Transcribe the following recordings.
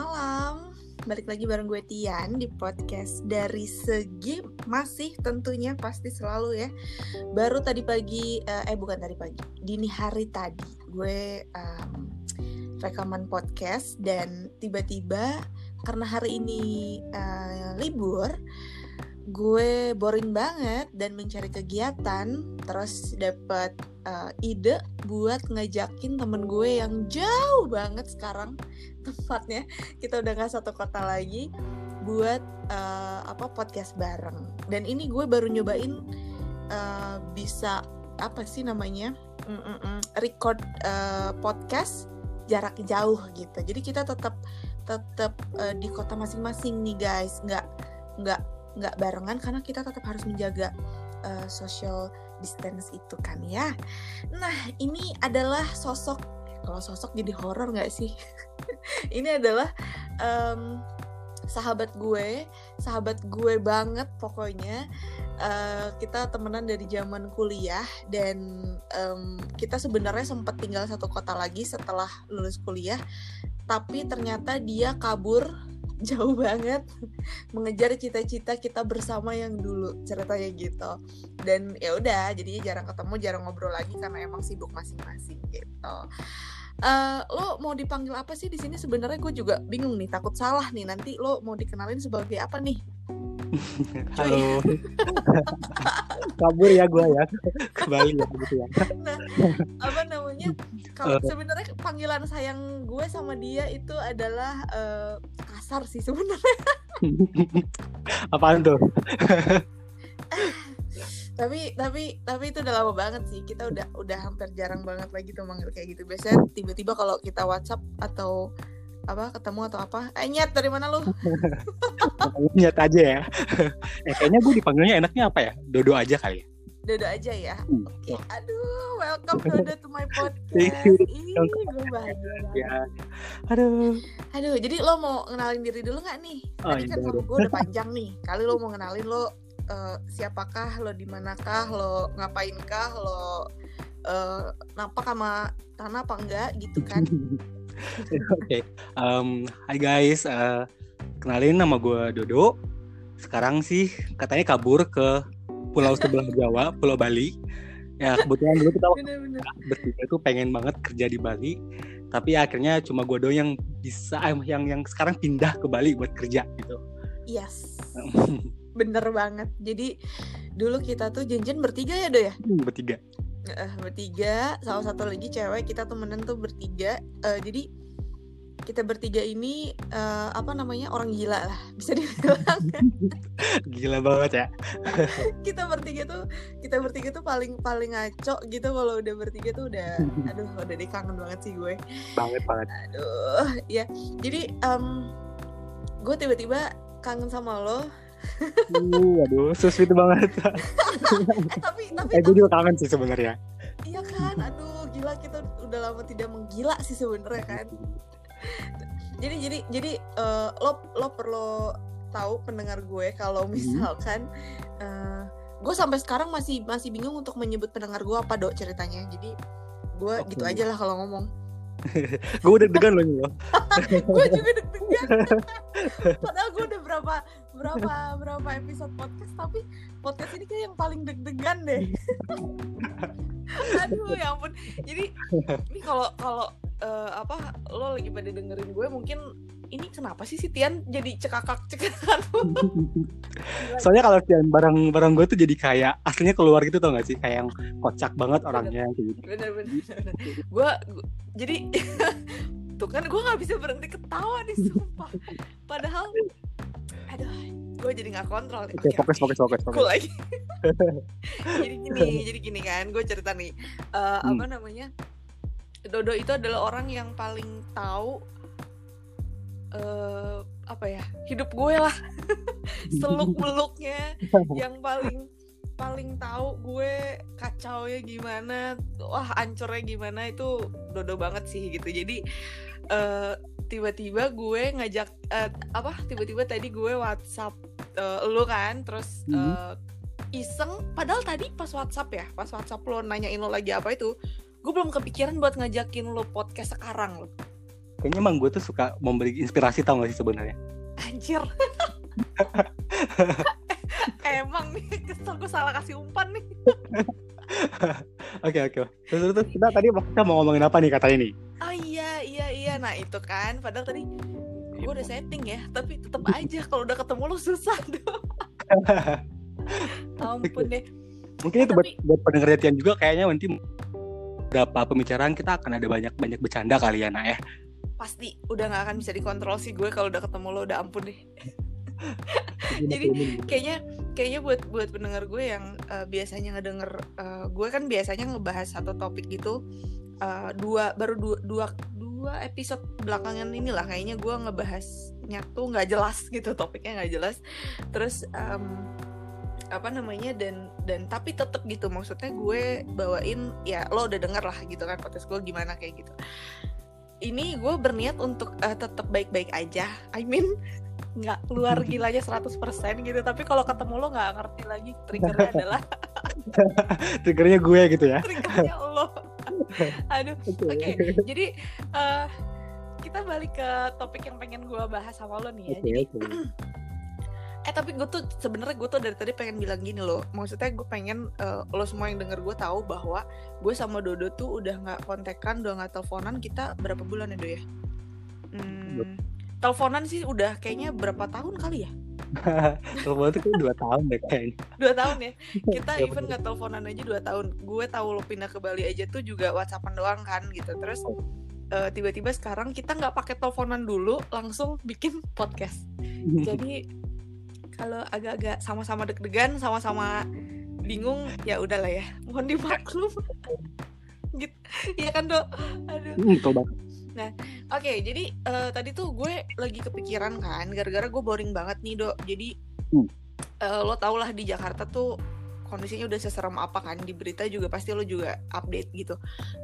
malam. Balik lagi bareng gue Tian di podcast dari segi masih tentunya pasti selalu ya. Baru tadi pagi eh, eh bukan tadi pagi, dini hari tadi gue um, rekaman podcast dan tiba-tiba karena hari ini uh, libur gue boring banget dan mencari kegiatan terus dapat uh, ide buat ngajakin temen gue yang jauh banget sekarang. Tempatnya kita udah gak satu kota lagi buat uh, apa podcast bareng. Dan ini gue baru nyobain uh, bisa apa sih namanya Mm-mm, record uh, podcast jarak jauh gitu. Jadi kita tetap tetap uh, di kota masing-masing nih guys. Nggak nggak nggak barengan karena kita tetap harus menjaga uh, social distance itu kan ya. Nah ini adalah sosok kalau sosok jadi horor nggak sih? ini adalah um, sahabat gue, sahabat gue banget pokoknya. Uh, kita temenan dari zaman kuliah dan um, kita sebenarnya sempat tinggal satu kota lagi setelah lulus kuliah, tapi ternyata dia kabur jauh banget mengejar cita-cita kita bersama yang dulu ceritanya gitu dan ya udah jadinya jarang ketemu jarang ngobrol lagi karena emang sibuk masing-masing gitu uh, lo mau dipanggil apa sih di sini sebenarnya gue juga bingung nih takut salah nih nanti lo mau dikenalin sebagai apa nih Halo. Kabur ya gue ya. Kembali ya gitu ya. Nah, apa namanya? Kalau uh, sebenarnya panggilan sayang gue sama dia itu adalah uh, kasar sih sebenarnya. Apaan tuh? tapi tapi tapi itu udah lama banget sih. Kita udah udah hampir jarang banget lagi tuh manggil kayak gitu. Biasanya tiba-tiba kalau kita WhatsApp atau apa ketemu atau apa eh nyet dari mana lu? Nyet aja ya. Eh, kayaknya gue dipanggilnya enaknya apa ya? Dodo aja kali ya Dodo aja ya. Hmm. Oke. Okay. Aduh, welcome Dodo to my podcast. Ih, gue bahagia Ya. Aduh. Aduh, jadi lo mau kenalin diri dulu nggak nih? Oh, Tadi iya, kan sama gue udah panjang nih. Kali lo mau kenalin lo uh, siapakah, lo di manakah, lo ngapainkah, lo uh, nampak sama tanah apa enggak gitu kan? Oke, okay. um, hai guys, uh, kenalin nama gue Dodo. Sekarang sih katanya kabur ke pulau sebelah Jawa, Pulau Bali. Ya kebetulan dulu kita bertiga tuh pengen banget kerja di Bali, tapi akhirnya cuma gue doang yang bisa eh, yang yang sekarang pindah ke Bali buat kerja gitu. Yes. Bener banget. Jadi dulu kita tuh janjian bertiga ya do ya? Hmm, bertiga uh, bertiga salah satu lagi cewek kita temenan tuh bertiga uh, jadi kita bertiga ini uh, apa namanya orang gila lah bisa dibilang. Gila banget ya. Kita bertiga tuh kita bertiga tuh paling paling ngaco gitu kalau udah bertiga tuh udah aduh udah dikangen banget sih gue. Banget banget. Aduh ya jadi um, gue tiba-tiba kangen sama lo. Uh, aduh, so sweet banget. eh, tapi tapi eh, gue juga kangen sih sebenarnya. Iya kan, aduh gila kita udah lama tidak menggila sih sebenarnya kan. Jadi jadi jadi uh, lo lo perlu tahu pendengar gue kalau hmm. misalkan hmm. uh, gue sampai sekarang masih masih bingung untuk menyebut pendengar gue apa dok ceritanya. Jadi gue okay. gitu aja lah kalau ngomong. gue udah degan loh loh. gue juga deg-degan. Padahal gue udah berapa berapa berapa episode podcast tapi podcast ini kayak yang paling deg-degan deh. Aduh ya ampun. Jadi ini kalau kalau uh, apa lo lagi pada dengerin gue mungkin ini kenapa sih si Tian jadi cekakak cekakak soalnya kalau Tian barang barang gue tuh jadi kayak aslinya keluar gitu tau gak sih kayak yang kocak banget orangnya gitu bener bener, bener. gue jadi tuh kan gue nggak bisa berhenti ketawa nih sumpah padahal aduh gue jadi nggak kontrol oke okay, fokus fokus fokus fokus. lagi. Jadi gini jadi gini kan gue cerita nih. Uh, hmm. apa namanya? Dodo itu adalah orang yang paling tahu uh, apa ya hidup gue lah. Seluk beluknya yang paling paling tahu gue kacau ya gimana wah ancurnya gimana itu dodo banget sih gitu. Jadi uh, tiba-tiba gue ngajak uh, apa tiba-tiba tadi gue WhatsApp uh, lu kan terus uh, iseng padahal tadi pas WhatsApp ya pas WhatsApp lo nanyain lo lagi apa itu gue belum kepikiran buat ngajakin lo podcast sekarang lo kayaknya emang gue tuh suka memberi inspirasi tau gak sih sebenarnya Anjir. Emang nih kesel gue salah kasih umpan nih. oke oke terus, terus terus kita tadi kita mau ngomongin apa nih katanya nih nah itu kan padahal tadi gue udah setting ya tapi tetap aja kalau udah ketemu lu susah dong. Ampun deh. mungkin itu buat, Tapi- buat pendengar Tian juga kayaknya nanti beberapa pembicaraan kita akan ada banyak banyak bercanda kali ya nak ya Pasti udah nggak akan bisa dikontrol sih gue kalau udah ketemu lo udah ampun deh. Jadi, kayaknya kayaknya buat buat pendengar gue yang eh, biasanya ngedenger eh, gue kan biasanya ngebahas satu topik gitu eh, dua baru dua, dua dua episode belakangan inilah kayaknya gue ngebahasnya tuh nggak jelas gitu topiknya nggak jelas. Terus em, apa namanya dan dan tapi tetap gitu maksudnya gue bawain ya lo udah denger lah gitu kan podcast gue gimana kayak gitu. Ini gue berniat untuk eh, tetap baik-baik aja I mean nggak keluar gilanya 100% gitu tapi kalau ketemu lo nggak ngerti lagi triggernya adalah triggernya gue gitu ya. Triggernya lo aduh oke. jadi eh, kita balik ke topik yang pengen gue bahas sama lo nih ya. Oke, jadi oke. eh tapi gue tuh sebenarnya gue tuh dari tadi pengen bilang gini loh. Maksudnya gue pengen eh, lo semua yang denger gue tahu bahwa gue sama Dodo tuh udah nggak kontekan udah nggak teleponan kita berapa bulan ya Do ya? Hmm, teleponan sih udah kayaknya berapa tahun kali ya Telepon itu kayak dua tahun deh kayaknya. Dua tahun ya? Kita Iya, even nggak teleponan aja dua tahun. Gue tahu lo pindah ke Bali aja tuh juga whatsappan doang kan gitu. Terus eh, tiba-tiba sekarang kita nggak pakai teleponan dulu langsung bikin podcast. Jadi kalau agak-agak sama-sama deg-degan sama-sama bingung ya udahlah ya. Mohon dimaklum. Gitu. Ya kan dok? Aduh. Hmm, banget Oke, jadi eh, tadi tuh gue lagi kepikiran kan, gara-gara gue boring banget nih dok. Jadi Hmm. eh, lo tau lah di Jakarta tuh kondisinya udah seserem apa kan? Di berita juga pasti lo juga update gitu.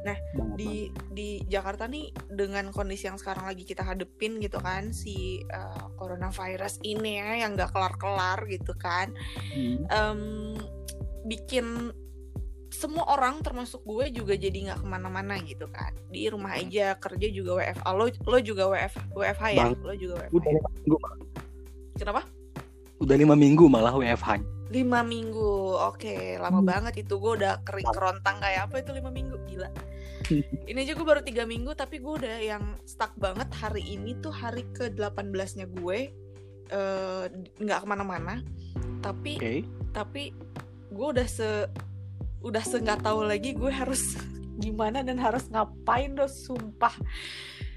banget Di di Jakarta nih dengan kondisi yang sekarang lagi kita hadepin gitu kan, si eh, coronavirus ini ya yang nggak kelar-kelar gitu kan, Hmm. Em, bikin semua orang termasuk gue juga jadi nggak ke mana-mana gitu kan. Di rumah aja kerja juga WFA lo lo juga WF WFH ya? Bang. lo juga WFH udah lima minggu kenapa? Udah lima minggu malah WFH lima minggu. Oke lama Hmm. banget itu. Gue udah kering kerontang kayak apa itu lima minggu? Gila. Ini aja gue baru tiga minggu tapi gue udah yang stuck banget hari ini tuh hari ke 18 nya gue eh, nggak ke mana-mana. Tapi oke. tapi gue udah se udah se nggak tahu lagi gue harus gimana dan harus ngapain do sumpah.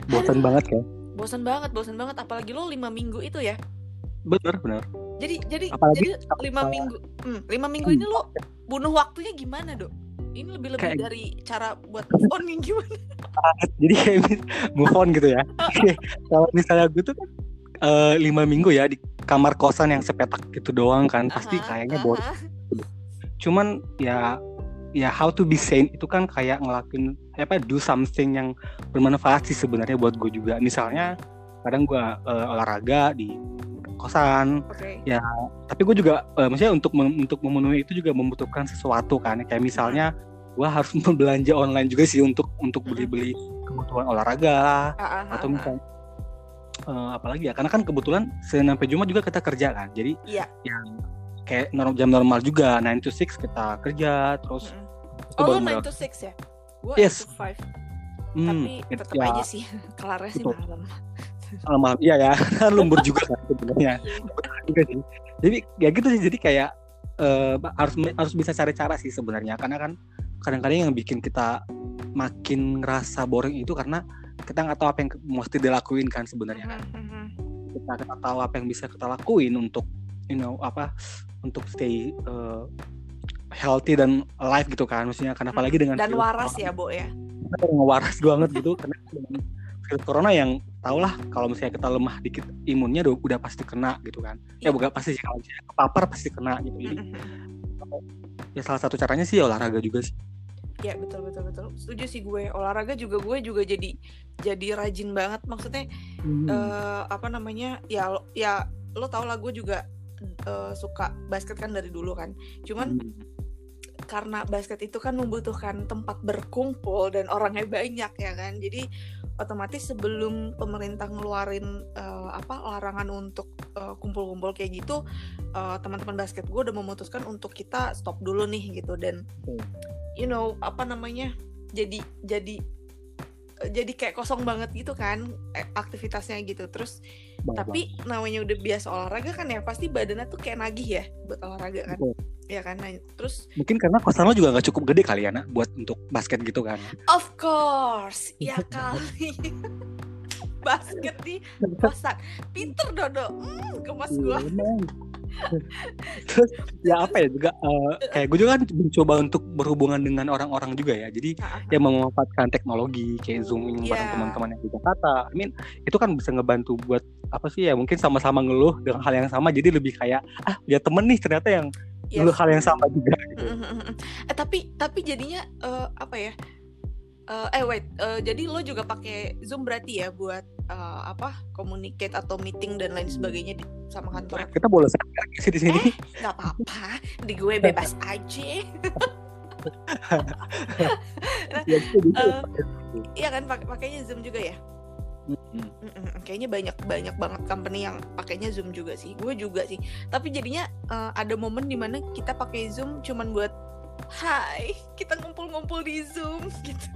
Bosan banget kan? Bosan banget bosan banget. Apalagi lo lima minggu itu ya? Bener bener. Jadi jadi Apalagi jadi lima minggu hmm, lima minggu ini lo bunuh waktunya gimana dok? Ini lebih lebih Kayak- dari cara buat move on yang gimana? Jadi kayak move on gitu ya. Kalau misalnya gue tuh kan eh, lima minggu ya di kamar kosan yang sepetak gitu doang kan pasti Aha, kayaknya aha. boring. Cuman ya ya how to be sane itu kan kayak ngelakuin apa do something yang bermanfaat sih sebenarnya buat gue juga. Misalnya kadang gue eh, olahraga di kosan. Oke. Tapi gue juga eh, maksudnya untuk mem- untuk memenuhi itu juga membutuhkan sesuatu kan. Kayak misalnya gue harus belanja online juga sih untuk untuk beli-beli kebutuhan olahraga. Ah, ah, atau ah, ah. misalnya eh, apalagi ya karena kan kebetulan Senin sampai Jumat juga kita kerja kan. Jadi Iya. yang kayak norm- jam normal juga 9 to 6 kita kerja terus Mm-mm. itu oh lo baru 9 to 6 ya? Gue Yes. 8 to 5 Hmm, tapi gitu tetap ya. aja sih kelarnya sih malam. Malam iya ya lembur juga kan sebenarnya. Jadi ya gitu sih jadi kayak eh, harus harus bisa cari cara sih sebenarnya. Karena kan kadang-kadang yang bikin kita makin ngerasa boring itu karena kita nggak tahu apa yang mesti dilakuin kan sebenarnya kan. Mhm, mhm. kita kita tahu apa yang bisa kita lakuin untuk you know apa untuk stay uh, healthy dan alive gitu kan maksudnya karena apalagi dengan dan waras corona, ya bo ya ngewaras banget gitu karena dengan virus corona yang tau lah kalau misalnya kita lemah dikit imunnya udah, udah pasti kena gitu kan ya Iya. bukan pasti sih kalau misalnya kepapar pasti kena gitu jadi Mhm. ya salah satu caranya sih ya olahraga juga sih Ya betul betul betul. Setuju sih gue. Olahraga juga gue juga jadi jadi rajin banget. Maksudnya Hmm. eh, apa namanya? Ya ya lo tau lah gue juga eh, suka basket kan dari dulu kan. Cuman Hmm. karena basket itu kan membutuhkan tempat berkumpul dan orangnya banyak ya kan jadi otomatis sebelum pemerintah ngeluarin uh, apa larangan untuk uh, kumpul-kumpul kayak gitu uh, teman-teman basket gue udah memutuskan untuk kita stop dulu nih gitu dan you know apa namanya jadi jadi jadi kayak kosong banget gitu kan aktivitasnya gitu. Terus bang, tapi namanya udah biasa olahraga kan ya pasti badannya tuh kayak nagih ya buat olahraga kan. Betul. ya kan? Nah, terus mungkin karena kosan lo juga nggak cukup gede kali ya nak buat untuk basket gitu kan? Of course ya kali. Basket di kosan. Pinter dodo. Hmm, gemas gue terus ya apa ya juga uh, kayak gue juga kan mencoba untuk berhubungan dengan orang-orang juga ya jadi ya memanfaatkan teknologi kayak zooming yeah. bareng teman-teman yang di Jakarta I mean itu kan bisa ngebantu buat apa sih ya mungkin sama-sama ngeluh dengan hal yang sama jadi lebih kayak ah ya temen nih ternyata yang yes. ngeluh hal yang sama juga gitu. eh tapi tapi jadinya uh, apa ya uh, eh wait uh, jadi lo juga pakai zoom berarti ya buat uh, apa communicate atau meeting dan lain sebagainya di sama kantor? Kita boleh sih di sini? Eh, nggak apa-apa. Di gue bebas aja. Nah, uh, iya kan pakainya zoom juga ya? Mm-mm. kayaknya banyak banyak banget company yang pakainya zoom juga sih. Gue juga sih. Tapi jadinya uh, ada momen di mana kita pakai zoom cuman buat Hai, kita ngumpul-ngumpul di Zoom gitu.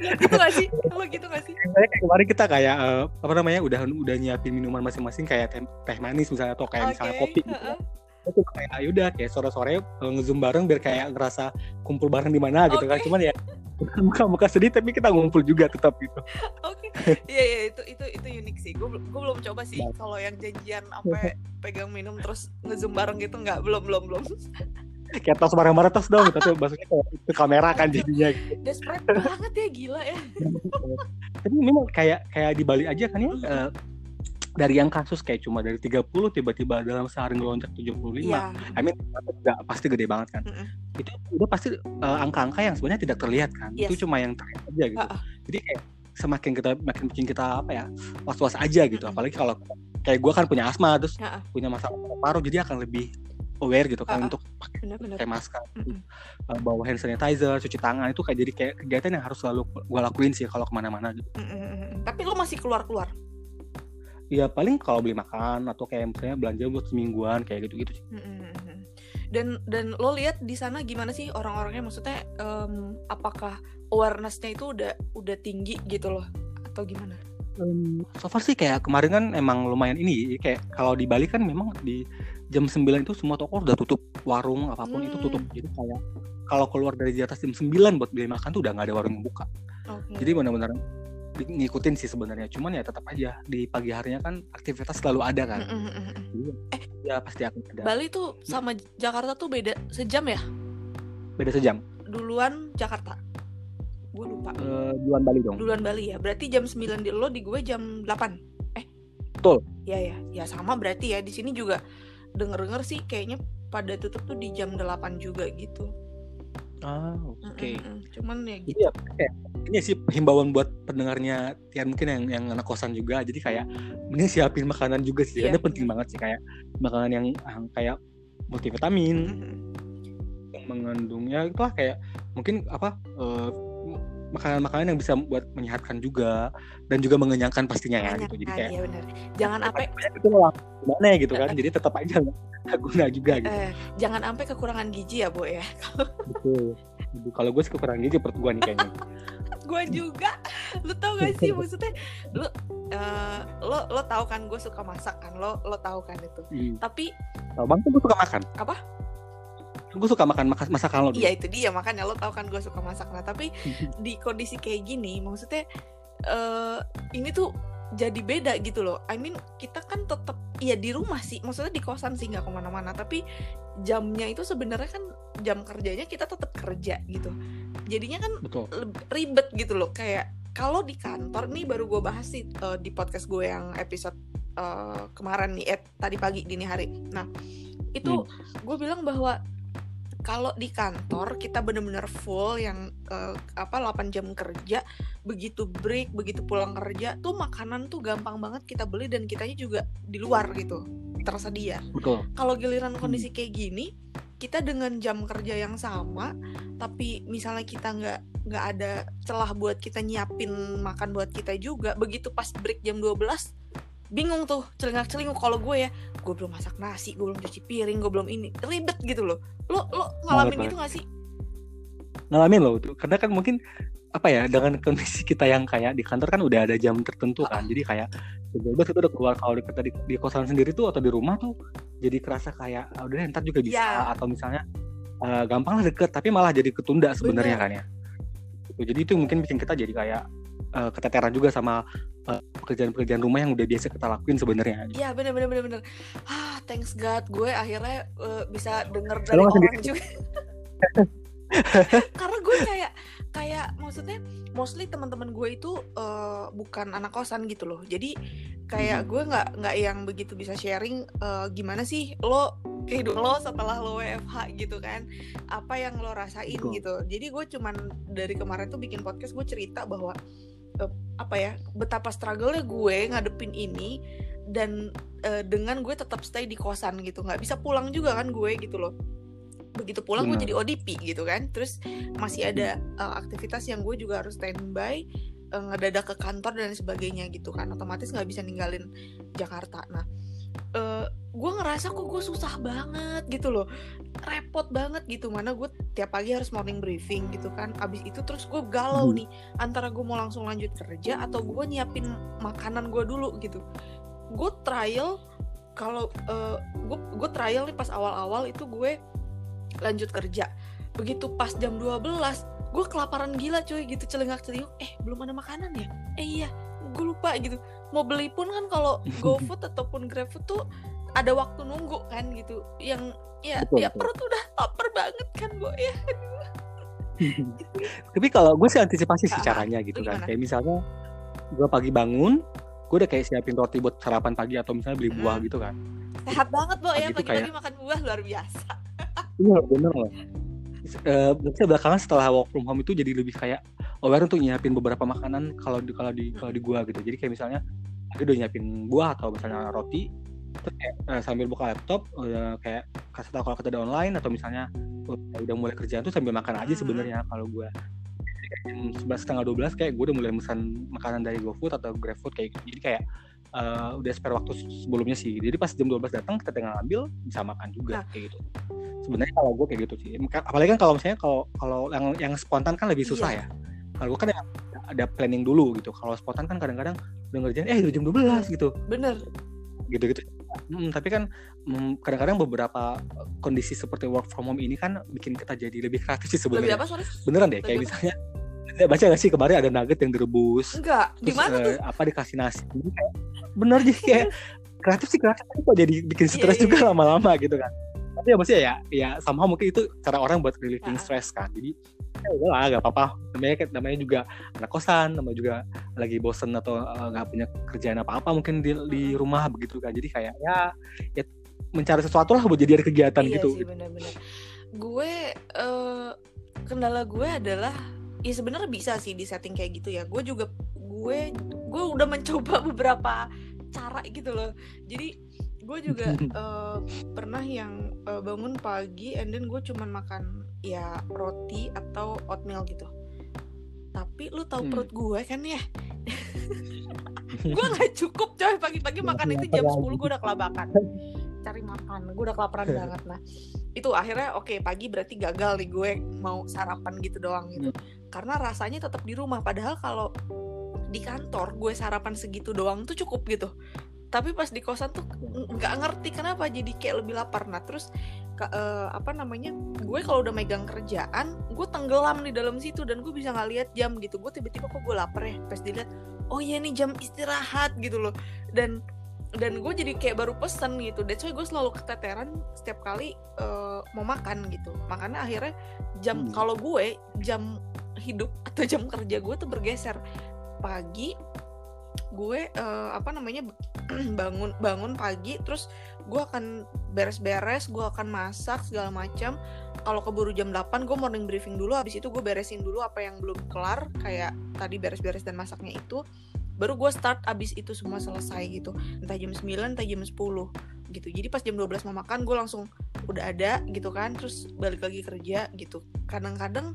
gitu gak sih? Lo gitu gak sih? Kayak kemarin kita kayak uh, apa namanya udah udah nyiapin minuman masing-masing kayak teh, teh manis misalnya atau kayak okay. misalnya kopi gitu. Uh-uh. Itu kayak ya udah kayak sore-sore uh, ngezoom bareng biar kayak ngerasa kumpul bareng di mana gitu okay. kan. Cuman ya muka-muka sedih tapi kita ngumpul juga tetap gitu. Oke. Okay. Iya iya itu itu itu unik sih. Gue gue belum coba sih nah. kalau yang janjian sampai pegang minum terus ngezoom bareng gitu nggak belum belum belum kayak tos bareng-bareng tos dong tapi maksudnya itu kamera kan jadinya desperate banget ya gila ya tapi memang kayak kayak di Bali aja kan ya uh, dari yang kasus kayak cuma dari 30 tiba-tiba dalam sehari ngelonjak 75 yeah. I mean nggak pasti gede banget kan mm -hmm. itu udah pasti uh, angka-angka yang sebenarnya tidak terlihat kan yes. itu cuma yang terlihat aja gitu uh -uh. jadi kayak semakin kita makin bikin kita apa ya was-was aja gitu mm -hmm. apalagi kalau kayak gue kan punya asma terus uh -uh. punya masalah paru jadi akan lebih aware gitu kan uh, untuk pakai masker, mm uh, bawa hand sanitizer, cuci tangan itu kayak jadi kayak kegiatan yang harus selalu gue lakuin sih kalau ke mana-mana gitu. Mm -mm. Tapi lo masih keluar-keluar? Iya paling kalau beli makan atau kayak misalnya belanja buat semingguan kayak gitu-gitu sih. Mm -mm. Dan dan lo lihat di sana gimana sih orang-orangnya? Maksudnya um, apakah awarenessnya itu udah udah tinggi gitu loh atau gimana? Um, so far sih kayak kemarin kan emang lumayan ini kayak kalau di Bali kan memang di jam 9 itu semua toko udah tutup warung apa pun hmm. itu tutup. Hmm. jadi kayak kalau keluar dari di atas jam 9 buat beli makan tuh udah nggak ada warung yang buka. Okay. jadi benar-benar ngikutin sih sebenarnya cuman ya tetap aja di pagi harinya kan aktivitas selalu ada kan. Mm -hmm. jadi, eh ya pasti akan ada. Bali tuh sama Jakarta tuh beda sejam ya? Beda sejam. Duluan Jakarta. Gue lupa. Uh, duluan Bali dong. Duluan Bali ya? Berarti jam 9 di lo di gue jam 8 eh. Betul. Ya ya ya sama berarti ya di sini juga denger-denger sih kayaknya pada tutup tuh di jam 8 juga gitu. Ah, oke. Okay. Mm -mm. Cuman ya gitu. Iya, kayak, ini sih himbauan buat pendengarnya Tian mungkin yang yang anak kosan juga. Jadi kayak mending siapin makanan juga sih. Iya, Karena penting banget sih kayak makanan yang, yang kayak multivitamin. Mm -hmm. Yang mengandungnya itu lah kayak mungkin apa uh, makanan-makanan yang bisa buat menyehatkan juga dan juga mengenyangkan pastinya ya gitu. Jadi kayak ya benar. Jangan sampai itu malah gimana ya gitu kan. Jadi tetap aja nggak guna juga gitu. Eh, jangan sampai kekurangan gizi ya, Bu ya. Betul. Kalau gue sih kekurangan gizi perut gue nih kayaknya. gue juga. Lu tau gak sih maksudnya lu uh, lo lo tahu kan gue suka masak kan lo lo tahu kan itu. Hmm. Tapi Tahu bang tuh gue suka makan. Apa? Gue suka makan masakan lo iya itu dia makanya lo tau kan gue suka masak. Nah tapi di kondisi kayak gini maksudnya uh, ini tuh jadi beda gitu loh. I mean kita kan tetap ya di rumah sih. Maksudnya di kosan sih nggak ke mana-mana. Tapi jamnya itu sebenarnya kan jam kerjanya kita tetap kerja gitu. Jadinya kan Betul. ribet gitu loh. Kayak kalau di kantor nih baru gue bahas sih uh, di podcast gue yang episode uh, kemarin nih eh tadi pagi dini hari. Nah itu hmm. gue bilang bahwa kalau di kantor kita bener-bener full yang uh, apa 8 jam kerja begitu break begitu pulang kerja tuh makanan tuh gampang banget kita beli dan kitanya juga di luar gitu tersedia. Betul. Kalau giliran kondisi kayak gini kita dengan jam kerja yang sama tapi misalnya kita nggak nggak ada celah buat kita nyiapin makan buat kita juga begitu pas break jam 12 bingung tuh celingak celinguk kalau gue ya. Gue belum masak nasi gue belum cuci piring gue belum ini. Ribet gitu loh. Lo lo ngalamin gitu gak sih? Ngalamin loh tuh. Karena kan mungkin apa ya dengan kondisi kita yang kayak di kantor kan udah ada jam tertentu kan. Jadi kayak bebas itu udah keluar kalau di, di, di kosan sendiri tuh atau di rumah tuh jadi kerasa kayak ah, udah ntar juga bisa. Yeah. atau misalnya uh, gampang lah deket tapi malah jadi ketunda sebenarnya kan ya. Gitu. jadi itu mungkin bikin kita jadi kayak uh, keteteran juga sama pekerjaan-pekerjaan rumah yang udah biasa kita lakuin sebenarnya. Iya bener bener bener bener. Ah thanks God gue akhirnya uh, bisa denger dari orang sendiri. juga. Karena gue kayak kayak maksudnya mostly teman-teman gue itu uh, bukan anak kosan gitu loh. Jadi kayak gue nggak nggak yang begitu bisa sharing uh, gimana sih lo kehidupan lo setelah lo WFH gitu kan. Apa yang lo rasain Betul. gitu. Jadi gue cuman dari kemarin tuh bikin podcast gue cerita bahwa uh, apa ya betapa struggle-nya gue ngadepin ini dan uh, dengan gue tetap stay di kosan gitu. Nggak bisa pulang juga kan gue gitu loh. Begitu pulang gue jadi ODP gitu kan. Terus masih ada uh, aktivitas yang gue juga harus standby uh, ngedadak ke kantor dan sebagainya gitu kan. Otomatis nggak bisa ninggalin Jakarta. Nah uh, gue ngerasa kok gue susah banget gitu loh. Repot banget gitu mana gue tiap pagi harus morning briefing gitu kan. Abis itu terus gue galau hmm. nih antara gue mau langsung lanjut kerja atau gue nyiapin makanan gue dulu gitu. Gue trial kalau uh, gue gue trial nih pas awal-awal itu gue lanjut kerja. Begitu pas jam 12 gue kelaparan gila cuy gitu celengak celinguk eh belum ada makanan ya? Eh iya gue lupa gitu mau beli pun kan kalau GoFood ataupun GrabFood tuh ada waktu nunggu kan gitu. Yang ya betul, ya betul. perut udah lapar banget kan bu ya. Tapi kalau gue sih antisipasi sih caranya gitu kan. Kayak misalnya gue pagi bangun gue udah kayak siapin roti buat sarapan pagi atau misalnya beli buah hmm. gitu kan. Sehat banget bu ya pagi-pagi kayak... makan buah luar biasa. Iya bener loh. Uh, belakangan setelah work from home itu jadi lebih kayak aware untuk nyiapin beberapa makanan kalau di kalau di kalau di gua gitu. Jadi kayak misalnya aku udah nyiapin buah atau misalnya roti terus kayak uh, sambil buka laptop udah kayak kasih tahu kalau kita ada online atau misalnya udah, mulai kerjaan tuh sambil makan aja hmm. sebenarnya kalau gua. Jam sebelas setengah dua belas kayak gue udah mulai pesan makanan dari GoFood atau GrabFood kayak gitu. Jadi kayak uh, udah spare waktu sebelumnya sih. Jadi pas jam 12 datang kita tinggal ambil bisa makan juga nah. kayak gitu. Sebenarnya kalau gue kayak gitu sih. Apalagi kan kalau misalnya kalau kalau yang yang spontan kan lebih susah iya. ya kalau gue kan ada planning dulu gitu. Kalau spontan kan kadang-kadang udah ngerjain eh udah jam 12 gitu. Bener. Gitu-gitu. Hmm, tapi kan hmm, kadang-kadang beberapa kondisi seperti work from home ini kan bikin kita jadi lebih kreatif sih sebenarnya. Lebih apa sorry? Beneran deh kayak misalnya baca gak sih kemarin ada nugget yang direbus? Enggak. Gimana uh, tuh? apa dikasih nasi? Bener jadi kayak kreatif sih kreatif kok jadi bikin stres yeah, yeah. juga iya. lama-lama gitu kan. Tapi ya maksudnya ya ya sama mungkin itu cara orang buat relieving stress kan. Jadi ya udah lah gak apa-apa. Namanya namanya juga anak kosan namanya juga lagi bosen atau eh, nggak uh, punya kerjaan apa-apa mungkin di, di rumah begitu kan. Jadi kayak ya, ya mencari sesuatu lah buat jadi ada kegiatan iya gitu. sih, bener-bener. gue uh, kendala gue adalah ya sebenarnya bisa sih di setting kayak gitu ya. Gue juga gue gue udah mencoba beberapa cara gitu loh. Jadi gue juga uh, pernah yang uh, bangun pagi and then gue cuman makan ya roti atau oatmeal gitu. Tapi lu tahu hmm. perut gue kan ya? Gue nggak cukup coy. Pagi-pagi makan itu jam 10 gue udah kelabakan. Cari makan gue udah kelaparan banget. Nah itu akhirnya oke okay, pagi berarti gagal nih gue mau sarapan gitu doang gitu. Hmm. karena rasanya tetap di rumah. Padahal kalau di kantor gue sarapan segitu doang tuh cukup gitu tapi pas di kosan tuh nggak ngerti kenapa jadi kayak lebih lapar. Nah terus ke, uh, apa namanya gue kalau udah megang kerjaan gue tenggelam di dalam situ dan gue bisa nggak lihat jam gitu. Gue tiba-tiba kok gue lapar ya pas dilihat oh iya nih jam istirahat gitu loh. Dan dan gue jadi kayak baru pesen gitu. That's why gue selalu keteteran setiap kali uh, mau makan gitu. Makanya akhirnya jam hmm. kalau gue jam hidup atau jam kerja gue tuh bergeser. Pagi gue uh, apa namanya bangun bangun pagi terus gue akan beres-beres gue akan masak segala macam kalau keburu jam 8 gue morning briefing dulu habis itu gue beresin dulu apa yang belum kelar kayak tadi beres-beres dan masaknya itu. Baru gue start abis itu semua selesai gitu. Entah jam 9 entah jam 10 gitu. Jadi pas jam 12 mau makan gue langsung udah ada gitu kan. Terus balik lagi kerja gitu. Kadang-kadang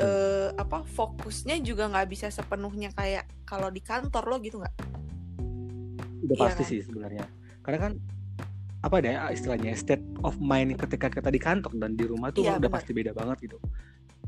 eh, apa fokusnya juga nggak bisa sepenuhnya kayak kalau di kantor lo gitu nggak udah Iya pasti kan? sih sebenarnya karena kan apa deh istilahnya state of mind ketika kita di kantor dan di rumah tuh Iya, udah benar. pasti beda banget gitu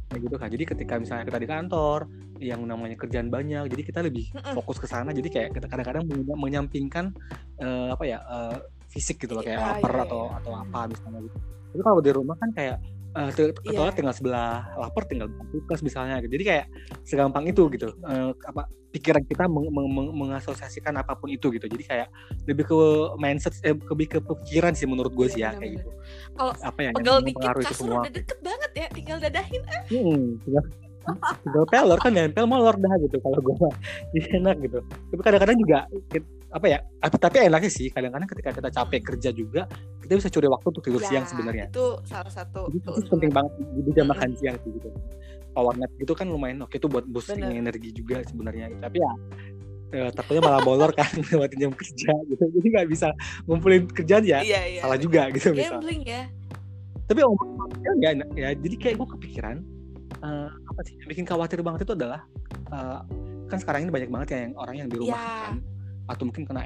kayak gitu kan jadi ketika misalnya kita di kantor yang namanya kerjaan banyak jadi kita lebih Mm-mm. fokus ke sana jadi kayak kita kadang-kadang menya- menyampingkan eh, apa ya eh, fisik gitu loh kayak Iya, lapar iya, atau iya. atau apa misalnya gitu tapi kalau di rumah kan kayak eh, ke toilet tinggal sebelah lapar tinggal tugas misalnya gitu. Jadi kayak segampang itu gitu. Eh, apa pikiran kita meng- meng- meng- mengasosiasikan apa pun itu gitu. Jadi kayak lebih ke mindset eh, lebih ke pikiran sih menurut gue sih ya kayak benar-benar. gitu Kalau apa ya yang pegel dikit kasur semua. udah deket banget ya tinggal dadahin ah. Hmm, tinggal, tinggal pelor kan nempel molor dah gitu kalau gue enak gitu. Tapi kadang-kadang juga apa ya tapi, tapi enaknya sih kadang-kadang ketika kita capek kerja juga kita bisa curi waktu untuk tidur Ya, siang sebenarnya. itu salah satu jadi itu penting banget di jam makan siang sih gitu. Power nap gitu kan lumayan oke itu buat boosting Bener. energi juga sebenarnya. Tapi ya eh, takutnya malah molor kan lewatin jam kerja gitu. Jadi nggak bisa ngumpulin kerjaan ya iya, iya, salah juga gitu misal. Gambling ya. Tapi nggak enak ya. Jadi kayak gue kepikiran eh, apa sih yang bikin khawatir banget itu adalah eh, kan sekarang ini banyak banget ya yang orang yang di rumah Ya. kan atau mungkin kena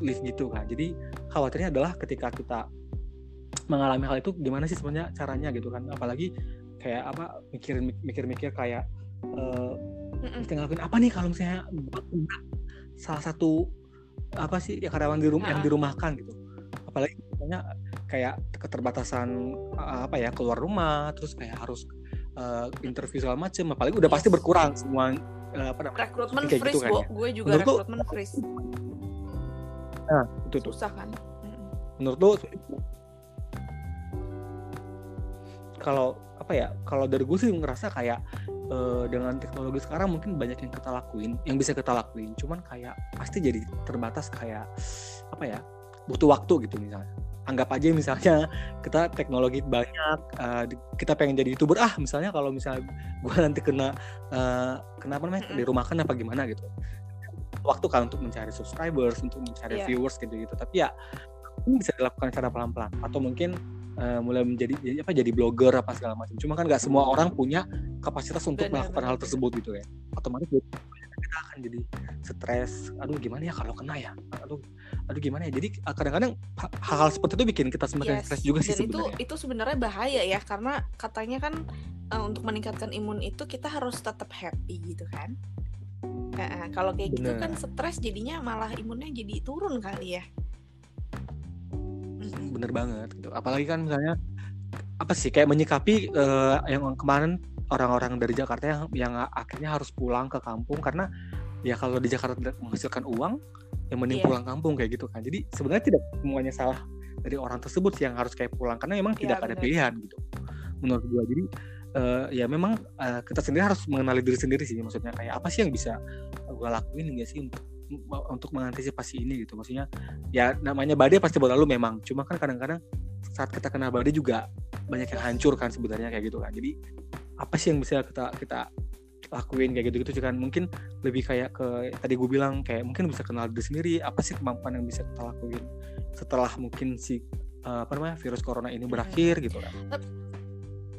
leave gitu kan jadi khawatirnya adalah ketika kita mengalami hal itu gimana sih sebenarnya caranya gitu kan apalagi kayak apa mikirin mikir-mikir kayak eh Mm-mm. mesti ngelakuin apa nih kalau misalnya kena salah satu apa sih ya karyawan di rumah yang dirumahkan gitu apalagi misalnya kayak keterbatasan eh, apa ya keluar rumah terus kayak harus eh, interview segala macem apalagi udah pasti berkurang semua eh, apa namanya rekrutmen Kayak gitu freeze kan Bo. ya. gue juga Menurut rekrutmen freeze nah itu tuh. Susah kan? Mm-mm. menurut lu kalau apa ya kalau dari gue sih ngerasa kayak eh, dengan teknologi sekarang mungkin banyak yang kita lakuin yang bisa kita lakuin. Cuman kayak pasti jadi terbatas kayak apa ya butuh waktu gitu misalnya. Anggap aja misalnya kita teknologi banyak di- kita pengen jadi youtuber. Ah misalnya kalau misalnya gue nanti kena eh, kenapa namanya Mm-mm. dirumahkan apa gimana gitu waktu kan untuk mencari subscribers untuk mencari Iya. viewers gitu gitu tapi ya ini bisa dilakukan secara pelan-pelan. Atau mungkin eh, mulai menjadi jadi apa jadi blogger apa segala macam. Cuma kan nggak semua orang punya kapasitas untuk Benar, melakukan hal tersebut gitu ya. Otomatis kita akan jadi stres. Aduh gimana ya kalau kena ya? Aduh aduh gimana ya? Jadi eh, kadang-kadang ha- hal-hal seperti itu bikin kita semakin Yes. stres juga sih Dan itu sebenarnya. itu sebenarnya bahaya ya. Karena katanya kan eh, untuk meningkatkan imun itu kita harus tetap happy gitu kan. Eh, kalau kayak gitu Bener. kan stres jadinya malah imunnya jadi turun kali ya. Bener banget gitu apalagi kan misalnya apa sih kayak menyikapi eh, yang kemarin orang-orang dari Jakarta yang yang akhirnya harus pulang ke kampung karena ya kalau di Jakarta tidak menghasilkan uang yang mending Iya. pulang kampung kayak gitu kan jadi sebenarnya tidak semuanya salah dari orang tersebut sih yang harus kayak pulang karena memang Iya, tidak ada bener. pilihan gitu menurut gua jadi eh, ya memang eh, kita sendiri harus mengenali diri sendiri sih maksudnya kayak apa sih yang bisa gua lakuin enggak sih untuk untuk mengantisipasi ini gitu. Maksudnya ya namanya badai pasti berlalu memang. Cuma kan kadang-kadang saat kita kena badai juga banyak yang hancur kan sebenarnya kayak gitu kan. Jadi apa sih yang bisa kita kita lakuin kayak gitu-gitu kan. Mungkin lebih kayak ke tadi gue bilang kayak mungkin bisa kenal diri sendiri apa sih kemampuan yang bisa kita lakuin setelah mungkin si eh, apa namanya virus corona ini berakhir gitu kan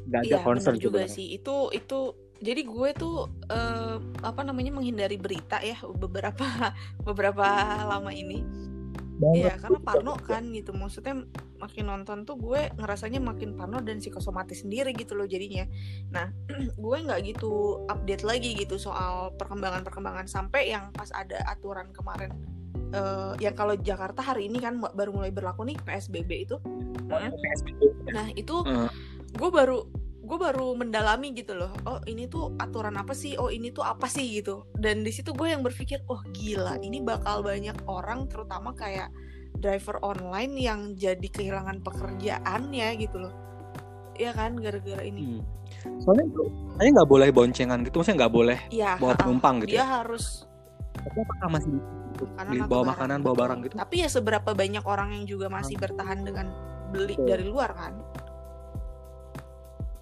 nggak ada Iya concern benar juga sebenarnya. sih itu itu jadi gue tuh eh, apa namanya menghindari berita ya beberapa beberapa lama ini Banget. Iya karena parno kan gitu maksudnya makin nonton tuh gue ngerasanya makin parno dan psikosomatis sendiri gitu loh jadinya nah gue nggak gitu update lagi gitu soal perkembangan-perkembangan sampai yang pas ada aturan kemarin eh yang kalau Jakarta hari ini kan baru mulai berlaku nih PSBB itu. PSBB. nah itu Eh. Gue baru gue baru mendalami gitu loh oh ini tuh aturan apa sih? Oh ini tuh apa sih? Gitu. Dan di situ gue yang berpikir oh gila ini bakal banyak orang terutama kayak driver online yang jadi kehilangan pekerjaannya gitu loh. Ya kan gara-gara ini. Hmm. soalnya saya nggak boleh boncengan gitu maksudnya nggak boleh ya bawa penumpang gitu dia ya? harus tapi apakah masih beli bawa barang. makanan bawa barang gitu? Tapi ya seberapa banyak orang yang juga masih bertahan dengan beli dari luar kan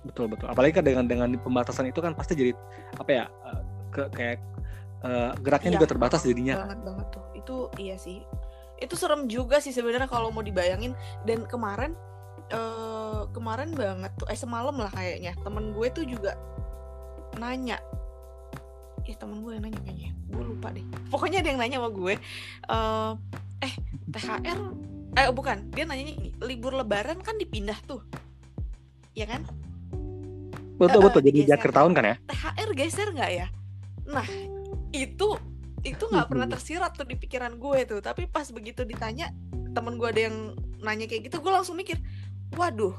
betul betul. Apalagi kan dengan dengan pembatasan itu kan pasti jadi apa ya eh, ke kayak eh, geraknya Iya, juga terbatas jadinya. Banget banget tuh. Itu iya sih. Itu serem juga sih sebenarnya kalau mau dibayangin. Dan kemarin eh, kemarin banget tuh eh semalam lah kayaknya. Temen gue tuh juga nanya. Ya temen gue yang nanya kayaknya. Gue lupa deh. Pokoknya ada yang nanya sama gue eh eh THR eh bukan. Dia nanya libur lebaran kan dipindah tuh. Ya kan betul betul jadi di digeser. akhir tahun kan ya? THR geser nggak ya? Nah itu itu nggak pernah tersirat tuh di pikiran gue tuh. Tapi pas begitu ditanya temen gue ada yang nanya kayak gitu gue langsung mikir waduh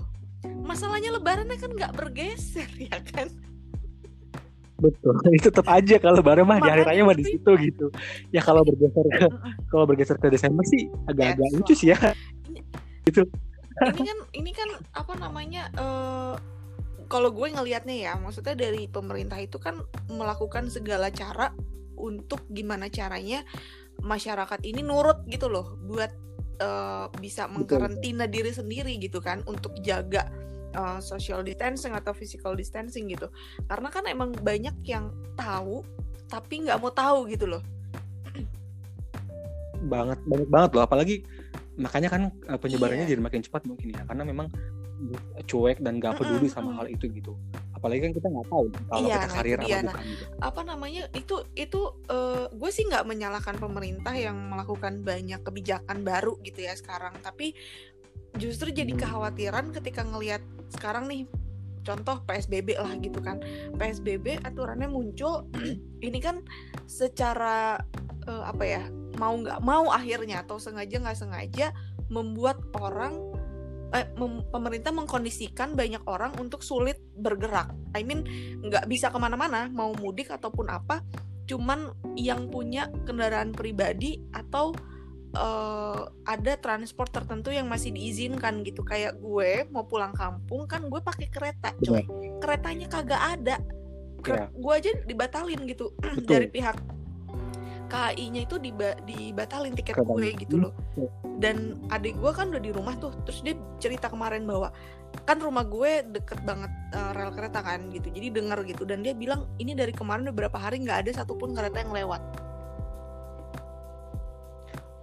masalahnya lebarannya kan nggak bergeser ya kan? Betul itu tetap aja kalau lebaran mah di hari raya mah di situ gitu. Ya kalau bergeser ke kalau bergeser ke Desember sih agak-agak That's lucu sih ya. ini kan ini kan apa namanya eh kalau gue ngelihatnya ya maksudnya dari pemerintah itu kan melakukan segala cara untuk gimana caranya masyarakat ini nurut gitu loh buat eh, bisa mengkarantina diri sendiri gitu kan untuk jaga eh, social distancing atau physical distancing gitu. Karena kan emang banyak yang tahu tapi nggak mau tahu gitu loh. Banget banget banget loh. Apalagi makanya kan eh, penyebarannya Iya. jadi makin cepat mungkin ya. Karena memang cuek dan gak peduli Mm-mm, sama mm. hal itu gitu apalagi kan kita nggak tahu kalau Iya, kita nah karir itu apa. Nah, bukan gitu. apa namanya itu itu eh, gue sih nggak menyalahkan pemerintah yang melakukan banyak kebijakan baru gitu ya sekarang tapi justru jadi Hmm. kekhawatiran ketika ngelihat sekarang nih contoh PSBB lah gitu kan PSBB aturannya muncul ini kan secara eh, apa ya mau nggak mau akhirnya atau sengaja nggak sengaja membuat orang eh, pemerintah mengkondisikan banyak orang untuk sulit bergerak. I mean nggak bisa ke mana-mana mau mudik ataupun apa, cuman yang punya kendaraan pribadi atau eh, ada transport tertentu yang masih diizinkan gitu. Kayak gue mau pulang kampung kan gue pakai kereta, coy. Keretanya kagak ada. Ker- Gue aja dibatalin gitu Betul. dari pihak KAI-nya itu diba- dibatalin tiket gue gitu loh. Dan adik gue kan udah di rumah tuh, terus dia cerita kemarin bahwa kan rumah gue deket banget eh, rel kereta kan gitu, jadi denger gitu. Dan dia bilang ini dari kemarin udah berapa hari nggak ada satupun kereta yang lewat.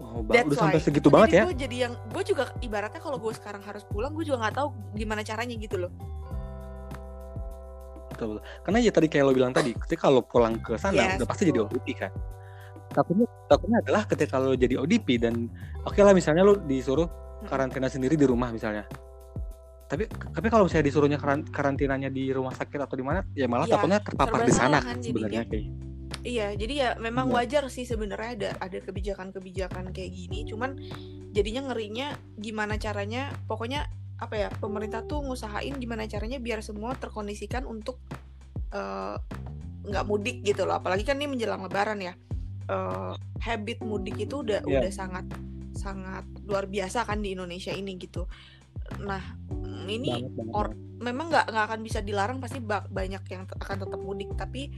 Oh, That's udah sampai why. segitu banget jadi ya gue jadi yang gue juga ibaratnya kalau gue sekarang harus pulang, gue juga nggak tahu gimana caranya gitu loh. betul, betul. karena ya tadi kayak lo bilang tadi ketika lo pulang ke sana Yes, udah pasti jadi betul. ODP kan takutnya takutnya adalah ketika lo jadi ODP dan oke lah misalnya lo disuruh karantina sendiri di rumah misalnya tapi tapi kalau misalnya disuruhnya karan- karantinanya di rumah sakit atau di mana ya malah Ya, takutnya terpapar di sana kan sebenarnya kayak Iya, jadi ya memang Iya. wajar sih sebenarnya ada ada kebijakan-kebijakan kayak gini. Cuman jadinya ngerinya gimana caranya, pokoknya apa ya pemerintah tuh ngusahain gimana caranya biar semua terkondisikan untuk eh, nggak mudik gitu loh. Apalagi kan ini menjelang Lebaran ya. Eh, habit mudik itu udah Iya. udah sangat sangat luar biasa kan di Indonesia ini gitu. Nah ini banget, banget, or- memang nggak nggak akan bisa dilarang pasti ba- banyak yang akan tetap mudik tapi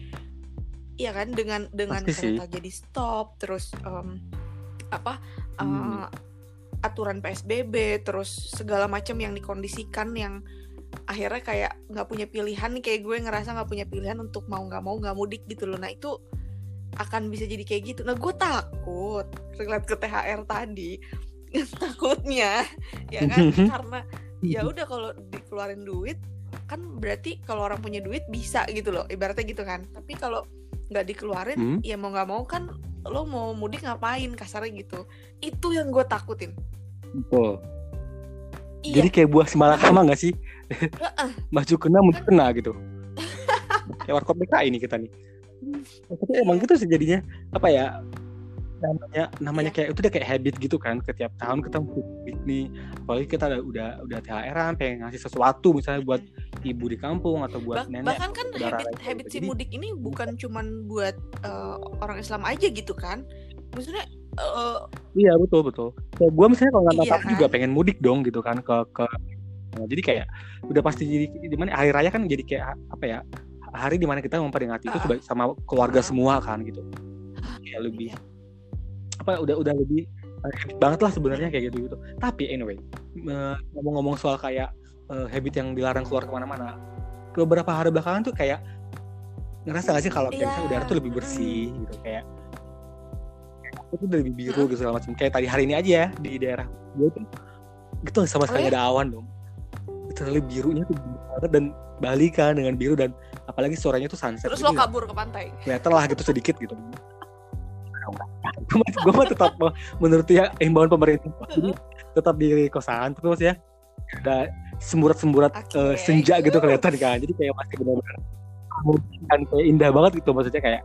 ya kan dengan dengan kereta jadi stop terus em, apa eh, Hmm. aturan PSBB terus segala macam yang dikondisikan yang akhirnya kayak nggak punya pilihan nih kayak gue ngerasa nggak punya pilihan untuk mau nggak mau nggak mudik gitu loh nah itu akan bisa jadi kayak gitu nah gue takut relate ke THR tadi takutnya ya kan karena ya udah kalau dikeluarin duit kan berarti kalau orang punya duit bisa gitu loh ibaratnya gitu kan tapi kalau nggak dikeluarin Hmm. ya mau nggak mau kan lo mau mudik ngapain kasarnya gitu itu yang gue takutin Betul. iya Jadi kayak buah simalakama nggak sih? Maju kena, maju kena gitu. kayak warkop DKI ini kita nih. Tapi emang gitu sih jadinya apa ya? Namanya namanya Iya. kayak itu udah kayak habit gitu kan. Setiap tahun kita mudik nih. Apalagi kita udah udah udah THR-an pengen ngasih sesuatu misalnya buat ibu di kampung atau buat Bah- nenek. bahkan kan habit lain habit gitu. si mudik ini bukan cuman buat eh, orang Islam aja gitu kan maksudnya eh, Iya betul betul. Kayak gue misalnya kalau nggak Iya kan? juga pengen mudik dong gitu kan ke ke. Nah, jadi kayak udah pasti jadi di mana hari raya kan jadi kayak apa ya hari di mana kita memperingati itu Ah. sama keluarga Ah. semua kan gitu. Kayak lebih iya. apa udah udah lebih eh, banget lah sebenarnya kayak gitu gitu. Tapi anyway ngomong-ngomong soal kayak eh, habit yang dilarang keluar ke mana-mana, beberapa hari belakangan tuh kayak ngerasa gak sih kalau kayak Iya. misalnya udara tuh lebih bersih gitu kayak itu udah lebih biru gitu segala macam kayak tadi hari ini aja ya di daerah gue tuh gitu sama sekali Oh nggak ada awan dong literally birunya tuh biru banget dan Bali kan dengan biru dan apalagi suaranya tuh sunset terus gitu lo ya. kabur ke pantai. Kelihatan lah gitu sedikit gitu. Gue mah, tetap menurut ya himbauan pemerintah. Jadi tetap di kosan terus ya. Ada semburat-semburat Oke. eh, senja gitu kelihatan kan. Jadi kayak masih benar-benar dan kayak indah banget gitu maksudnya kayak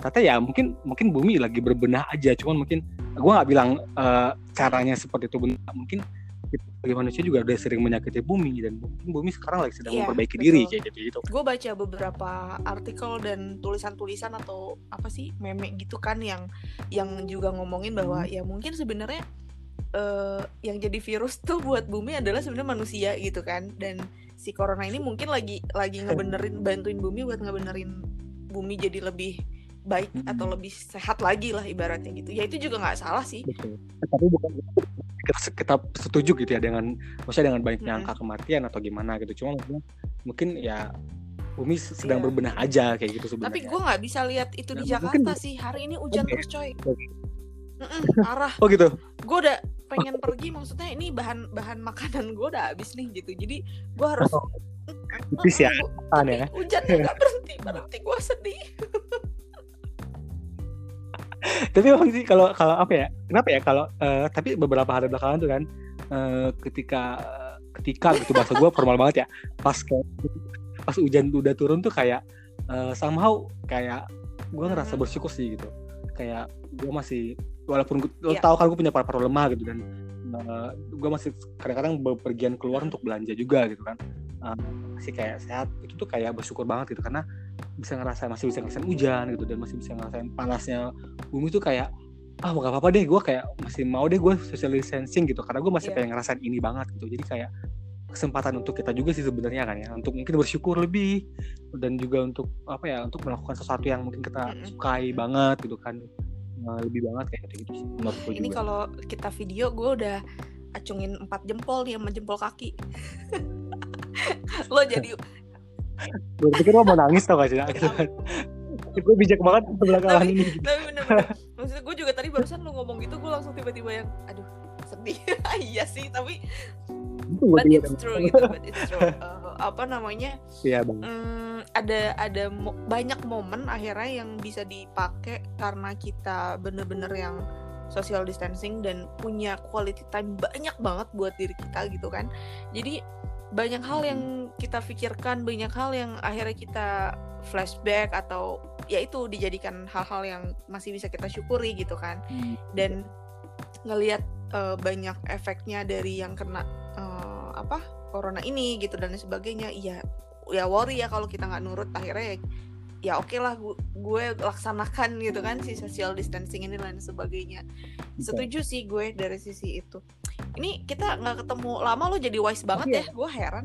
kata ya mungkin mungkin bumi lagi berbenah aja. Cuman mungkin gue nggak bilang eh, caranya seperti itu benar. Mungkin kita sebagai manusia juga udah sering menyakiti bumi dan mungkin bumi sekarang lagi sedang Iya, memperbaiki betul. diri kayak gitu gitu gue baca beberapa artikel dan tulisan-tulisan atau apa sih meme gitu kan yang yang juga ngomongin bahwa Hmm. ya mungkin sebenarnya eh, yang jadi virus tuh buat bumi adalah sebenarnya manusia gitu kan dan si corona ini mungkin lagi lagi ngebenerin bantuin bumi buat ngebenerin bumi jadi lebih baik Hmm. atau lebih sehat lagi lah ibaratnya gitu ya itu juga nggak salah sih Betul. Tapi bukan kita, kita setuju gitu ya dengan maksudnya dengan banyaknya Mm-mm. angka kematian atau gimana gitu. Cuma mungkin ya bumi sedang Iya. berbenah aja kayak gitu sebenarnya. tapi gue nggak bisa lihat itu di Ya, mungkin- Jakarta sih hari ini hujan Oke. terus coy. Mm-mm, arah Oh gitu. gue udah pengen pergi maksudnya ini bahan bahan makanan gue udah habis nih gitu jadi gue harus Oh, Tipis ya, Bu, tahan tapi ya. hujannya nggak berhenti berhenti gue sedih Tapi emang sih kalau kalau apa ya? Kenapa ya kalau eh, tapi beberapa hari belakangan tuh kan eh, ketika ketika gitu bahasa gue formal banget ya. Pas kayak pas hujan udah turun tuh kayak eh, somehow kayak gue ngerasa Mhm. bersyukur sih gitu. Kayak gue masih walaupun gue lo Iya. tahu kan gue punya paru-paru lemah gitu dan gue masih kadang-kadang bepergian keluar untuk belanja juga gitu kan. Eh, masih kayak sehat itu tuh kayak bersyukur banget gitu. Karena bisa ngerasa masih bisa ngerasain hujan gitu dan masih bisa ngerasain panasnya bumi tuh kayak ah gak apa-apa deh gue kayak masih mau deh gue social distancing gitu. Karena gue masih Iya. pengen ngerasain ini banget gitu. Jadi kayak kesempatan untuk kita juga sih sebenarnya kan ya untuk mungkin bersyukur lebih dan juga untuk apa ya untuk melakukan sesuatu yang mungkin kita Mm-mm. sukai banget gitu kan. Nah, lebih banget kayak gitu gitu sih menurut gue ini kalau kita video gue udah acungin empat jempol nih sama jempol kaki. Lo jadi gue pikir lo mau nangis tau gak sih gue bijak banget belakangan Tapi- ini. tapi bener-bener maksudnya gue juga tadi barusan lo ngomong gitu gue langsung tiba-tiba yang aduh sedih. Iya sih tapi but it's true gitu but it's true. Uh, apa namanya? Iya bang. Hmm, ada ada mo- banyak momen akhirnya yang bisa dipakai karena kita bener-bener yang social distancing dan punya quality time banyak banget buat diri kita gitu kan. Jadi banyak hal yang kita pikirkan banyak hal yang akhirnya kita flashback atau ya itu dijadikan hal-hal yang masih bisa kita syukuri gitu kan. Dan ngelihat eh, banyak efeknya dari yang kena eh, apa corona ini gitu dan sebagainya iya ya worry ya kalau kita nggak nurut akhirnya ya ya oke lah gu- gue laksanakan gitu kan si social distancing ini dan sebagainya. Setuju sih gue dari sisi itu. Ini kita nggak ketemu lama lo jadi wise banget Iya. ya. Gue heran.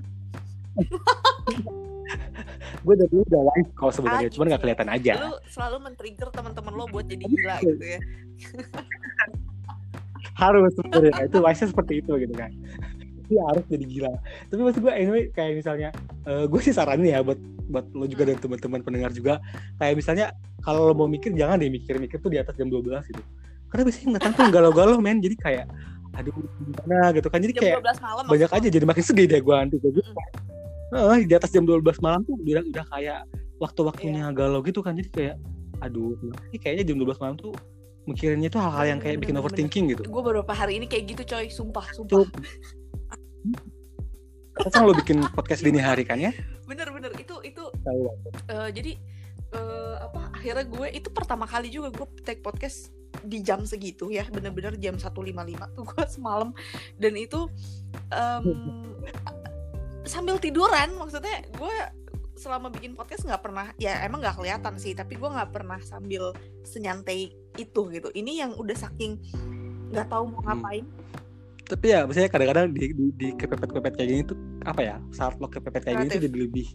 Gue dari dulu udah wise kok sebenarnya Ah, cuman gak gitu. kelihatan aja. lu selalu men-trigger teman-teman lo buat jadi gila gitu ya. Harus sebenarnya itu wise seperti itu gitu kan Iya harus jadi gila. Tapi maksud gue anyway kayak misalnya eh, gue sih saranin ya buat buat lo juga dan teman-teman pendengar juga. Kayak misalnya kalau lo mau mikir jangan deh mikir-mikir tuh di atas jam 12 gitu. Karena biasanya datang tuh galau-galau men. Jadi kayak aduh gimana? gitu kan. Jadi jam kayak 12 malam banyak aja jadi makin sedih deh gue nanti. Gitu. Mm. Eh, di atas jam 12 malam tuh udah udah kayak waktu-waktunya galau gitu kan. Jadi kayak aduh ini kayaknya jam 12 malam tuh mikirinnya tuh hal-hal yang kayak bikin Bener-bener. overthinking gitu. Gue beberapa hari ini kayak gitu coy. Sumpah sumpah Cup. Kan lo bikin podcast dini hari kan ya? bener-bener itu itu Tahu. Eh, jadi eh, apa akhirnya gue itu pertama kali juga gue take podcast di jam segitu ya bener-bener jam 1.55 tuh gue semalam dan itu em, sambil tiduran maksudnya gue selama bikin podcast nggak pernah ya emang nggak kelihatan sih tapi gue nggak pernah sambil senyantai itu gitu ini yang udah saking nggak tahu mau Hmm. Tapi ya maksudnya kadang-kadang di, di, di kepepet-kepepet kayak gini tuh apa ya? Saat lo kepepet kayak gini tuh Kreatif. jadi lebih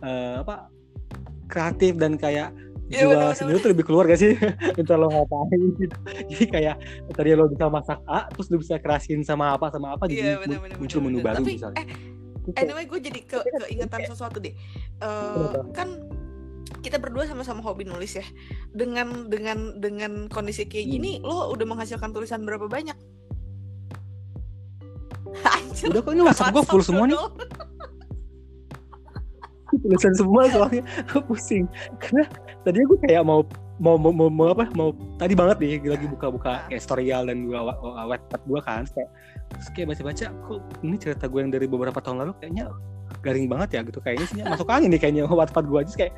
eh, apa? kreatif dan kayak Iya, jiwa bener-bener. seni lo tuh lebih keluar gak sih? Entah lo ngapain gitu. Jadi kayak tadi lo bisa masak A, terus lo bisa kerasin sama apa sama apa jadi Iya, bener-bener, muncul menu baru Tapi, misalnya. eh, Gitu. anyway gue jadi ke keingetan sesuatu deh Eh, Kenapa? kan kita berdua sama-sama hobi nulis ya dengan dengan dengan kondisi kayak gini Hmm. lo udah menghasilkan tulisan berapa banyak Anjir, Udah kok ini WhatsApp gue full semua nih. tulisan semua soalnya gue pusing karena tadinya gue kayak mau mau mau, mau, mau apa mau tadi banget nih lagi buka-buka kayak storyal dan gue webpad gue kan kayak terus kayak baca-baca kok ini cerita gue yang dari beberapa tahun lalu kayaknya garing banget ya gitu kayaknya sih masuk angin nih kayaknya webpad gue aja kayak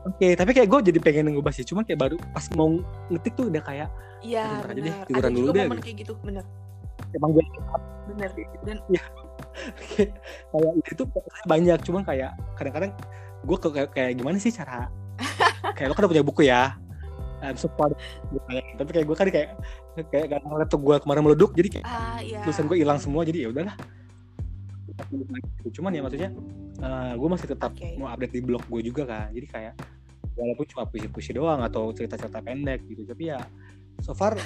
Oke, okay, tapi kayak gue jadi pengen ngebahas sih. Cuman kayak baru pas mau ngetik tuh udah kayak Iya, aja deh, tiduran dulu deh. momen gitu. kayak gitu, bener. Emang gue Bener. Dan kayak kayak itu banyak cuman kayak kadang-kadang gue ke, kayak, kayak gimana sih cara kayak lo kan udah punya buku ya. You, kayak, tapi kayak gue kan kayak kayak karena laptop gue kemarin meleduk jadi kayak ah iya. tulisan gue hilang semua jadi ya udahlah. Cuman ya maksudnya gue masih tetap Oke. mau update di blog gue juga kan. Jadi kayak walaupun cuma puisi-puisi doang atau cerita-cerita pendek gitu tapi ya so far eh,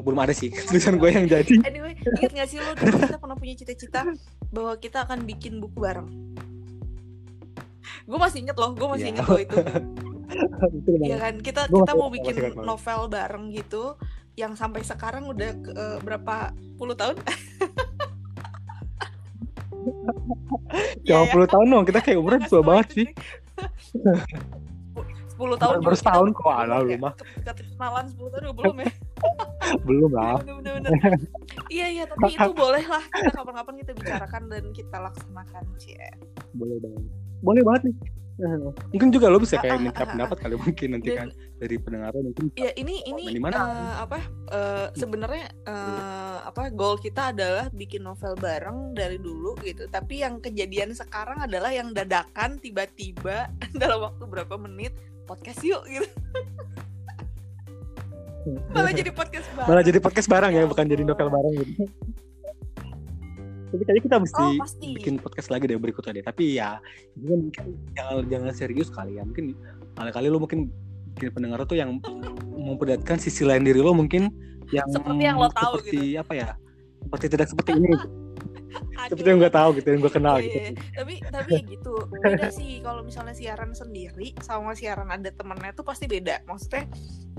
belum ada sih tulisan gue yang jadi Anyway, ingat gak sih lo dulu kita pernah punya cita-cita bahwa kita akan bikin buku bareng? Gue masih inget loh, gue masih Iya. inget loh itu. Iya kan, kita Gua kita mau bikin novel bareng gitu, yang sampai sekarang udah ke- eh, berapa puluh tahun? Iya, 20 tahun dong kita kayak umurnya tua banget sih 10 tahun Baru setahun kok, ya? lu mah. Ke- ke- kenalan 10 tahun belum ya? Belum lah. Iya iya tapi itu boleh lah. Kita kapan-kapan kita bicarakan dan kita laksanakan cie. Boleh banget. Boleh banget nih. Mungkin juga lo bisa Ah, kayak ah, minta ah, ah. pendapat kali mungkin nanti kan dari pendengar mungkin. Ya ini ini eh, apa eh, sebenarnya eh, apa goal kita adalah bikin novel bareng dari dulu gitu. Tapi yang kejadian sekarang adalah yang dadakan tiba-tiba dalam waktu berapa menit podcast yuk gitu. Malah jadi podcast bareng. Malah jadi podcast bareng ya Ya bukan jadi novel bareng gitu. Tapi kayaknya kita mesti oh pasti. bikin podcast lagi deh berikutnya deh. Tapi ya kan mungkin jangan jangan serius kali ya. Mungkin kali-kali lo mungkin bikin pendengar tuh yang memperlihatkan sisi lain diri lo mungkin yang Seperti yang lo tahu gitu. seperti apa ya? Seperti tidak seperti ini Seperti yang gue tahu gitu yang gue kenal gitu iya. tapi tapi ya gitu beda sih kalau misalnya siaran sendiri sama siaran ada temennya tuh pasti beda maksudnya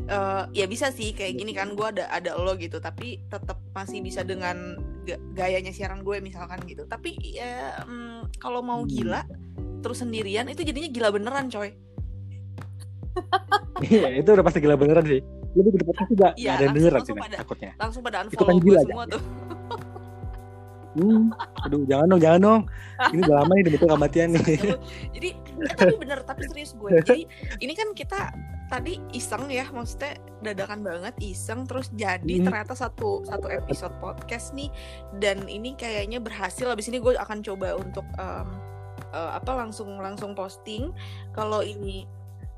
eh, ya bisa sih kayak gini kan gue ada ada lo gitu tapi tetap masih bisa dengan ga- gayanya siaran gue misalkan gitu tapi ya mm, kalau mau gila terus sendirian itu jadinya gila beneran coy Iya, itu udah pasti gila beneran sih. Jadi di podcast juga nggak ada yang langsung- denger langsung takutnya. langsung pada Itu kan unfollow gue gila, semua tuh Hmm, aduh jangan dong, jangan dong. Ini udah lama nih dibentuk kematian nih. jadi eh, tapi bener tapi serius gue jadi ini kan kita tadi iseng ya maksudnya dadakan banget iseng terus jadi Hmm. ternyata satu satu episode podcast nih dan ini kayaknya berhasil abis ini gue akan coba untuk em, eh, apa langsung langsung posting kalau ini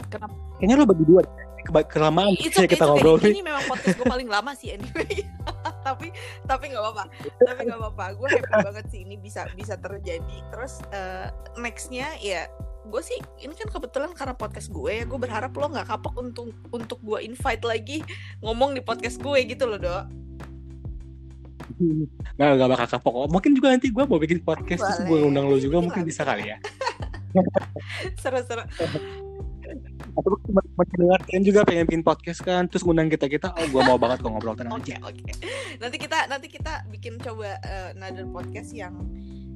kenapa Kayaknya lo bagi dua. Kelamaan It's kayak okay, kita it's okay. ngobrol nih. Ini memang podcast gue paling lama sih anyway. tapi tapi nggak apa-apa. Tapi nggak apa-apa. Gue happy banget sih ini bisa bisa terjadi. Terus eh, nextnya ya gue sih ini kan kebetulan karena podcast gue ya gue berharap lo nggak kapok untuk untuk gue invite lagi ngomong di podcast gue gitu loh dok Nggak, nggak bakal kapok. Mungkin juga nanti gue mau bikin podcast terus gue Boleh. undang lo juga mungkin lah, bisa kali ya. seru-seru Atau buat pendengar kalian juga pengen bikin podcast kan, terus ngundang kita kita, oh gue mau banget kok ngobrol tenang Oke aja. oke. Nanti kita nanti kita bikin coba eh, another podcast yang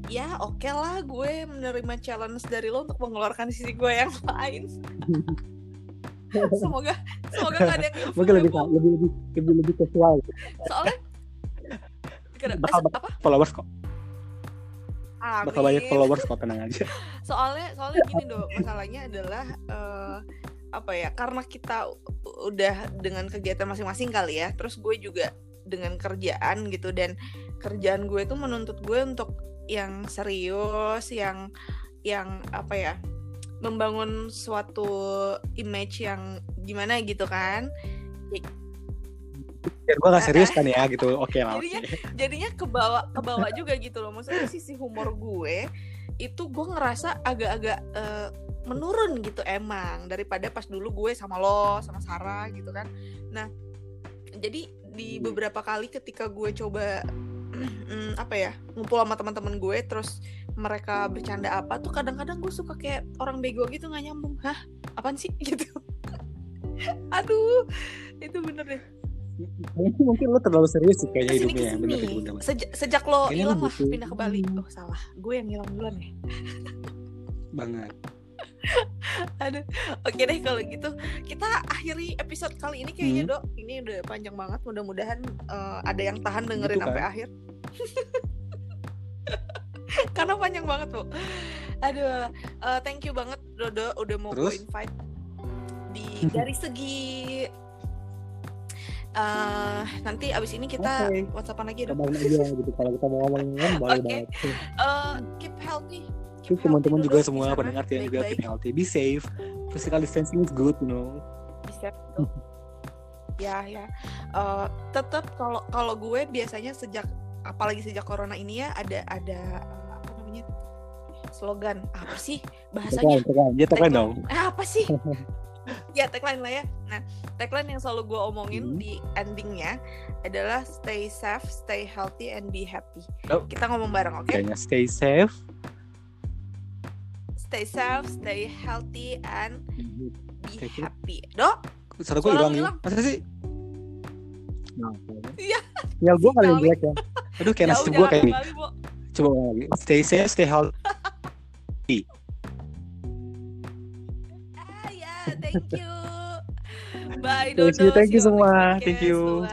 ya oke lah gue menerima challenge dari lo untuk mengeluarkan sisi gue yang lain. semoga semoga gak ada yang Mungkin lebih lebih lebih lebih, lebih sesuai soalnya Bakal apa? followers kok. Bakal banyak Amin. followers kok tenang aja. soalnya soalnya gini dong masalahnya adalah eh, apa ya karena kita udah dengan kegiatan masing-masing kali ya terus gue juga dengan kerjaan gitu dan kerjaan gue tuh menuntut gue untuk yang serius yang yang apa ya membangun suatu image yang gimana gitu kan Biar gue gak serius kan ya gitu. Oke lah. Jadinya- jadinya kebawa kebawa juga gitu loh. Maksudnya sisi humor gue itu gue ngerasa agak-agak eh, menurun gitu emang daripada pas dulu gue sama lo sama Sarah gitu kan. Nah jadi di beberapa kali ketika gue coba mm, apa ya ngumpul sama teman-teman gue terus mereka bercanda apa tuh kadang-kadang gue suka kayak orang bego gitu nggak nyambung. Hah? Apaan sih? Gitu. Aduh itu bener deh Mungkin mungkin lo terlalu serius sih kayaknya ke sini hidupnya ya. Bener sejak sejak lo hilang lah pindah ke Bali oh salah gue yang hilang duluan ya banget. Aduh, oke deh kalau gitu kita akhiri episode kali ini kayaknya Hmm. dok. Ini udah panjang banget. Mudah-mudahan eh, ada yang tahan dengerin Gitu sampai kan. akhir. Karena panjang banget bu. Aduh, eh, thank you banget Dodo udah mau gue Terus? invite di dari segi eh nanti abis ini kita Oke. whatsappan lagi ya. Kabarin aja gitu kalau kita mau ngomong kan boleh Oke. banget. Eh, keep healthy. Terus Keep teman-teman juga semua pendengar yang juga keep healthy, be safe. Physical distancing is good, you know. bisa tuh. ya ya Eh, tetap kalau kalau gue biasanya sejak apalagi sejak corona ini ya ada ada apa namanya slogan apa sih bahasanya Tagline, tagline. Ya tagline dong. Eh, apa sih ya tagline lah ya nah tagline yang selalu gue omongin Hmm. di endingnya adalah stay safe stay healthy and be happy Oh. kita ngomong bareng oke Kayaknya stay safe. stay safe stay healthy and be oke. happy dok Suara gue hilang ya. Masa sih? Nah, Iya. Ya gue kali jelek ya. Aduh kayak Jauh nasib gue kayak Bo. Coba lagi. Stay safe, stay healthy. Thank you. Bye Thank Dodo. you, thank you on next semua. Thank you.